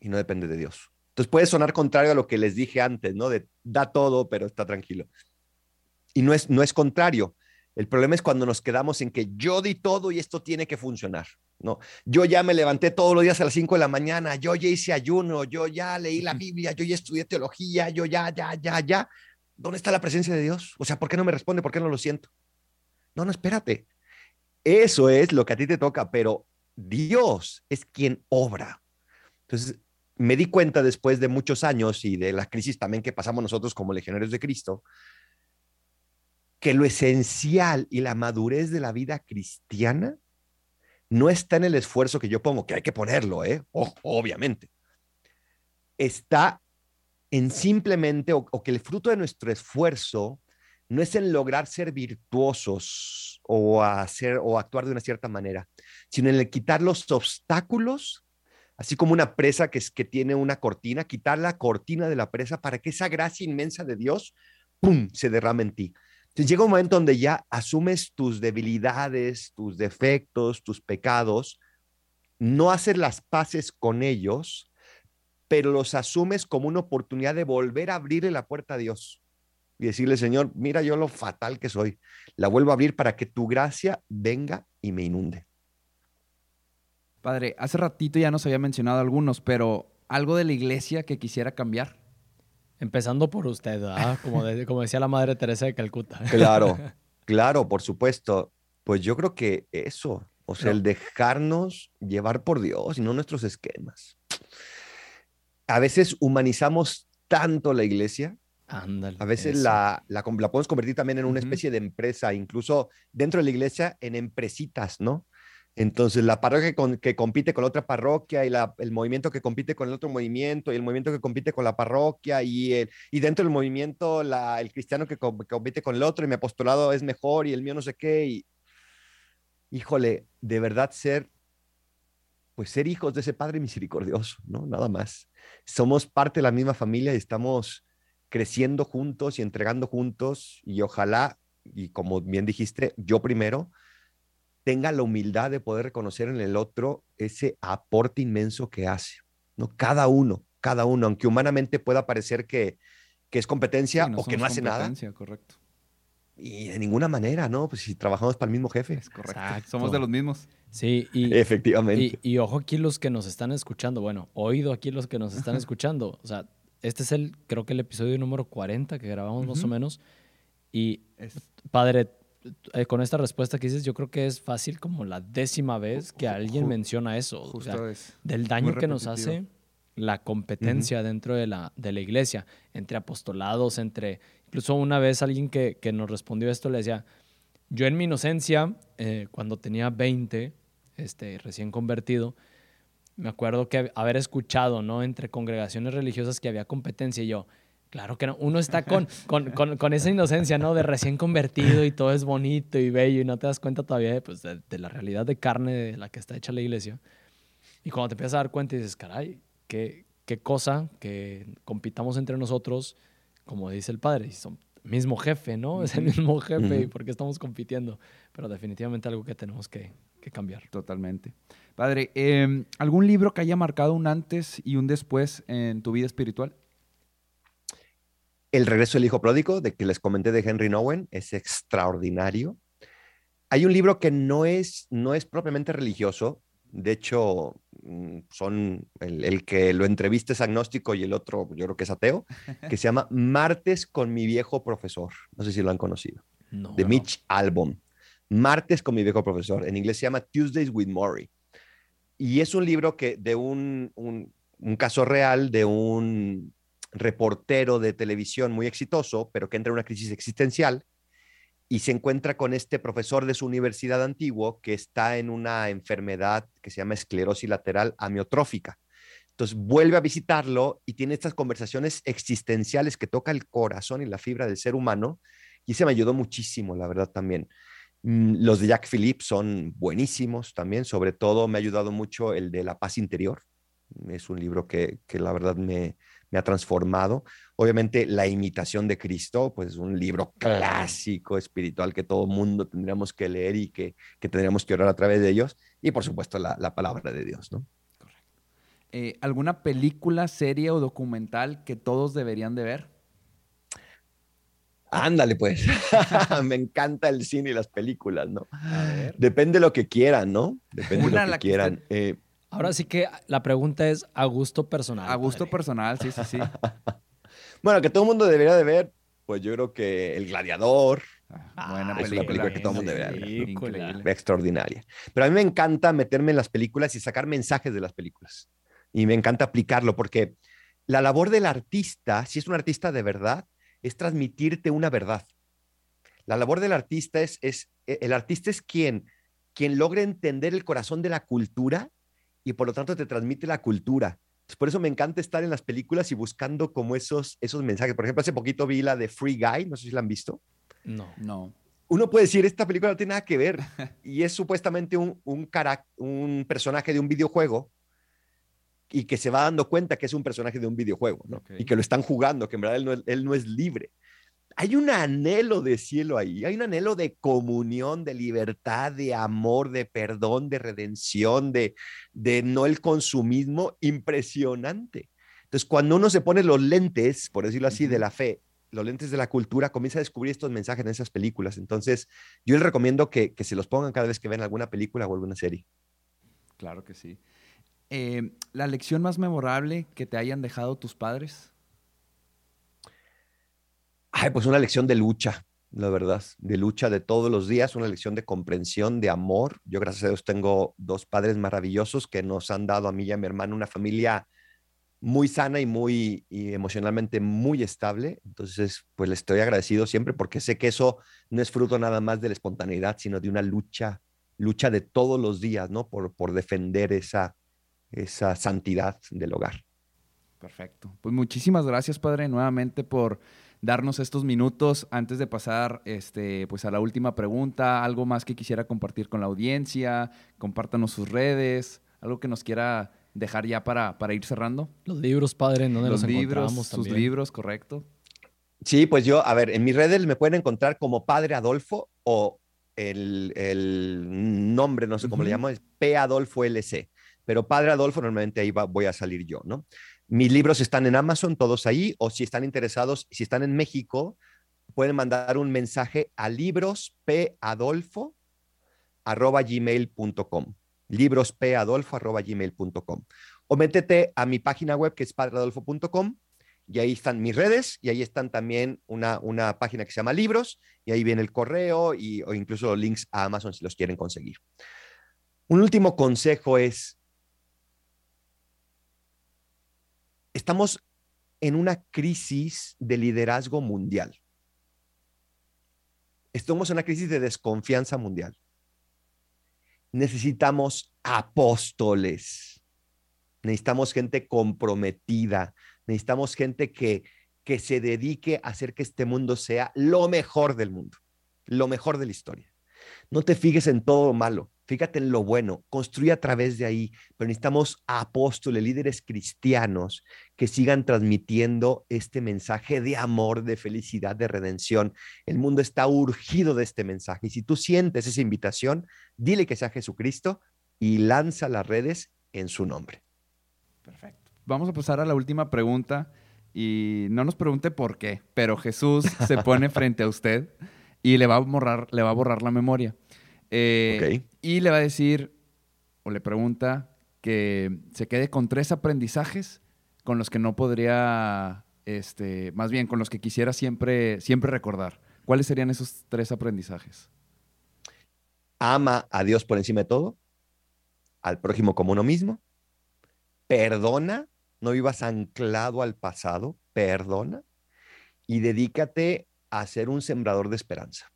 y no depende de Dios. Entonces puede sonar contrario a lo que les dije antes, ¿no? Da todo, pero está tranquilo. Y no es, no es contrario. El problema es cuando nos quedamos en que yo di todo y esto tiene que funcionar. ¿No? Yo ya me levanté todos los días a las 5 de la mañana, yo ya hice ayuno, yo ya leí la Biblia, yo ya estudié teología, yo ya, ya, ya, ya. ¿Dónde está la presencia de Dios? O sea, ¿por qué no me responde? ¿Por qué no lo siento? No, no, espérate. Eso es lo que a ti te toca, pero Dios es quien obra. Entonces, me di cuenta después de muchos años y de la crisis también que pasamos nosotros como legionarios de Cristo, que lo esencial y la madurez de la vida cristiana no está en el esfuerzo que yo pongo, que hay que ponerlo, ¿eh? obviamente. Está en simplemente, o, que el fruto de nuestro esfuerzo no es en lograr ser virtuosos o hacer o actuar de una cierta manera, sino en el quitar los obstáculos, así como una presa que, es, que tiene una cortina, quitar la cortina de la presa para que esa gracia inmensa de Dios, ¡pum!, se derrame en ti. Entonces llega un momento donde ya asumes tus debilidades, tus defectos, tus pecados, no haces las paces con ellos, pero los asumes como una oportunidad de volver a abrirle la puerta a Dios y decirle, Señor, mira yo lo fatal que soy, la vuelvo a abrir para que tu gracia venga y me inunde. Padre, hace ratito ya nos había mencionado algunos, pero algo de la iglesia que quisiera cambiar. Empezando por usted, como, como decía la Madre Teresa de Calcuta. Claro, claro, por supuesto. Pues yo creo que eso, o sea, el dejarnos llevar por Dios y no nuestros esquemas. A veces humanizamos tanto la iglesia Ándale. A veces la, la, com- la podemos convertir también en una especie de empresa, incluso dentro de la iglesia, en empresitas, ¿no? Entonces, la parroquia que compite con otra parroquia y el movimiento que compite con el otro movimiento y el movimiento que compite con la parroquia y, el- y dentro del movimiento el cristiano que com- compite con el otro y mi apostolado es mejor y el mío no sé qué. Y, híjole, de verdad ser, pues ser hijos de ese Padre misericordioso, ¿no? Nada más. Somos parte de la misma familia y estamos creciendo juntos y entregando juntos y ojalá, y como bien dijiste, yo primero, tenga la humildad de poder reconocer en el otro ese aporte inmenso que hace, ¿no? Cada uno, cada uno, aunque humanamente pueda parecer que, que es competencia Sí, o que no hace nada, competencia, Correcto. y de ninguna manera, ¿no? Pues si trabajamos para el mismo jefe. Es correcto. Exacto. Somos de los mismos. Sí, y, Efectivamente. y, y ojo aquí los que nos están escuchando, bueno, oído aquí los que nos están escuchando. O sea, este es el, creo que el episodio número 40 que grabamos más o menos. Y Es- Padre, eh, con esta respuesta que dices, yo creo que es fácil como la décima vez que alguien menciona eso. o sea, del daño que nos hace la competencia dentro de la, de la iglesia, entre apostolados, entre... Incluso una vez alguien que, que nos respondió esto le decía, yo en mi inocencia, eh, cuando tenía 20, este, recién convertido, me acuerdo que haber escuchado, ¿no? Entre congregaciones religiosas que había competencia y yo, claro que no, uno está con, con, con, con esa inocencia, ¿no? De recién convertido y todo es bonito y bello y no te das cuenta todavía de, pues, de, de la realidad de carne de la que está hecha la iglesia. Y cuando te empiezas a dar cuenta y dices, caray, qué, qué cosa que compitamos entre nosotros, como dice el padre, y son mismo jefe, ¿no? Es el mismo jefe, ¿y por qué estamos compitiendo? Pero definitivamente algo que tenemos que, que cambiar. Totalmente. Padre, eh, ¿algún libro que haya marcado un antes y un después en tu vida espiritual? El regreso del hijo pródigo, de que les comenté de Henry Nowen, es extraordinario. Hay un libro que no es, no es propiamente religioso. De hecho, mm, son el, el que lo entrevista es agnóstico y el otro yo creo que es ateo, que se llama Martes con mi viejo profesor. No sé si lo han conocido. No, de no. Mitch Albom. Martes con mi viejo profesor. En inglés se llama Tuesdays with Maury. Y es un libro que de un, un, un caso real de un reportero de televisión muy exitoso, pero que entra en una crisis existencial y se encuentra con este profesor de su universidad antiguo que está en una enfermedad que se llama esclerosis lateral amiotrófica. Entonces vuelve a visitarlo y tiene estas conversaciones existenciales que toca el corazón y la fibra del ser humano y ese me ayudó muchísimo, la verdad también. Mm, Los de Jack Phillips son buenísimos también, sobre todo me ha ayudado mucho el de La paz interior. Es un libro que, que la verdad me, me ha transformado. Obviamente La imitación de Cristo, pues es un libro clásico espiritual que todo mundo tendríamos que leer y que, que tendríamos que orar a través de ellos. Y por supuesto la, la palabra de Dios, ¿no? Eh, ¿Alguna película, serie o documental que todos deberían de ver? Ándale, pues. me encanta el cine y las películas, ¿no? Depende de lo que quieran, ¿no? Depende de lo que quieran. Eh, Ahora sí que la pregunta es a gusto personal. A gusto padre. personal, sí, sí, sí. bueno, que todo el mundo debería de ver, pues yo creo que El Gladiador, Ah, buena Ah, es una película. película que todo el mundo sí, debe ver. Película. Increíble. extraordinaria. Pero a mí me encanta meterme en las películas y sacar mensajes de las películas. Y me encanta aplicarlo porque la labor del artista, si es un artista de verdad, es transmitirte una verdad. La labor del artista es, es eh, el artista es quien, quien logra entender el corazón de la cultura y por lo tanto te transmite la cultura. Entonces, por eso me encanta estar en las películas y buscando como esos, esos mensajes. Por ejemplo, hace poquito vi la de Free Guy, no sé si la han visto No. No. uno puede decir, esta película no tiene nada que ver. Y es supuestamente un, un, un personaje de un videojuego y que se va dando cuenta que es un personaje de un videojuego. Y que lo están jugando, que en verdad él no, es, él no es libre. Hay un anhelo de cielo ahí, hay un anhelo de comunión, de libertad, de amor, de perdón, de redención, de, de no el consumismo impresionante. Entonces, cuando uno se pone los lentes, por decirlo así, de la fe, los lentes de la cultura, comienza a descubrir estos mensajes en esas películas. Entonces, yo les recomiendo que, que se los pongan cada vez que ven alguna película o alguna serie. Claro que sí. Eh, ¿La lección más memorable que te hayan dejado tus padres? Ay, pues una lección de lucha, la verdad, de lucha de todos los días, una lección de comprensión, de amor. Yo, gracias a Dios, tengo dos padres maravillosos que nos han dado a mí y a mi hermano una familia muy sana y muy y emocionalmente muy estable. Entonces, pues le estoy agradecido siempre porque sé que eso no es fruto nada más de la espontaneidad, sino de una lucha, lucha de todos los días, ¿no? Por, por defender esa, esa santidad del hogar. Perfecto. Pues muchísimas gracias, padre, nuevamente por darnos estos minutos antes de pasar este, pues a la última pregunta. Algo más que quisiera compartir con la audiencia, compártanos sus redes, algo que nos quiera dejar ya para, para ir cerrando. Los libros, padre, ¿en dónde los, los libros, encontramos sus libros, correcto. Sí, pues yo, a ver, en mis redes me pueden encontrar como Padre Adolfo o el, el nombre, no sé cómo le llamo, es P Adolfo LC. Pero Padre Adolfo, normalmente ahí voy a salir yo, ¿no? Mis libros están en Amazon, todos ahí, o si están interesados, si están en México, pueden mandar un mensaje a librospadolfo.gmail.com librospadolfo.gmail.com o métete a mi página web que es padreadolfo.com y ahí están mis redes y ahí están también una, una página que se llama libros y ahí viene el correo y, o incluso los links a Amazon si los quieren conseguir. Un último consejo es, estamos en una crisis de liderazgo mundial. Estamos en una crisis de desconfianza mundial necesitamos apóstoles, necesitamos gente comprometida, necesitamos gente que, que se dedique a hacer que este mundo sea lo mejor del mundo, lo mejor de la historia. No te fijes en todo lo malo, fíjate en lo bueno, construye a través de ahí, pero necesitamos apóstoles, líderes cristianos que sigan transmitiendo este mensaje de amor, de felicidad, de redención. El mundo está urgido de este mensaje y si tú sientes esa invitación, dile que sea Jesucristo y lanza las redes en su nombre. Perfecto. Vamos a pasar a la última pregunta y no nos pregunte por qué, pero Jesús se pone frente a usted y le va a borrar, le va a borrar la memoria. Eh, y le va a decir, o le pregunta, que se quede con tres aprendizajes con los que no podría, este, más bien con los que quisiera siempre, siempre recordar. ¿Cuáles serían esos tres aprendizajes? Ama a Dios por encima de todo, al prójimo como uno mismo, perdona, no vivas anclado al pasado, perdona y dedícate a ser un sembrador de esperanza.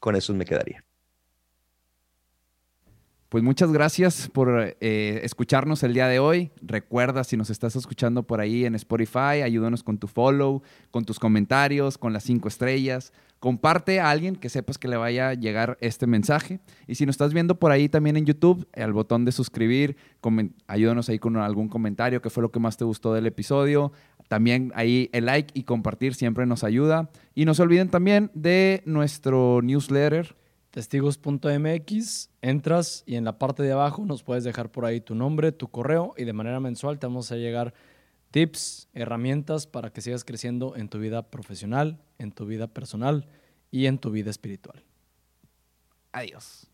Con eso me quedaría. Pues muchas gracias por eh, escucharnos el día de hoy. Recuerda, si nos estás escuchando por ahí en Spotify, ayúdanos con tu follow, con tus comentarios, con las cinco estrellas. Comparte a alguien que sepas que le vaya a llegar este mensaje. Y si nos estás viendo por ahí también en YouTube, al botón de suscribir, ayúdanos ahí con algún comentario, qué fue lo que más te gustó del episodio. También ahí el like y compartir siempre nos ayuda. Y no se olviden también de nuestro newsletter testigos.mx, entras y en la parte de abajo nos puedes dejar por ahí tu nombre, tu correo y de manera mensual te vamos a llegar tips, herramientas para que sigas creciendo en tu vida profesional, en tu vida personal y en tu vida espiritual. Adiós.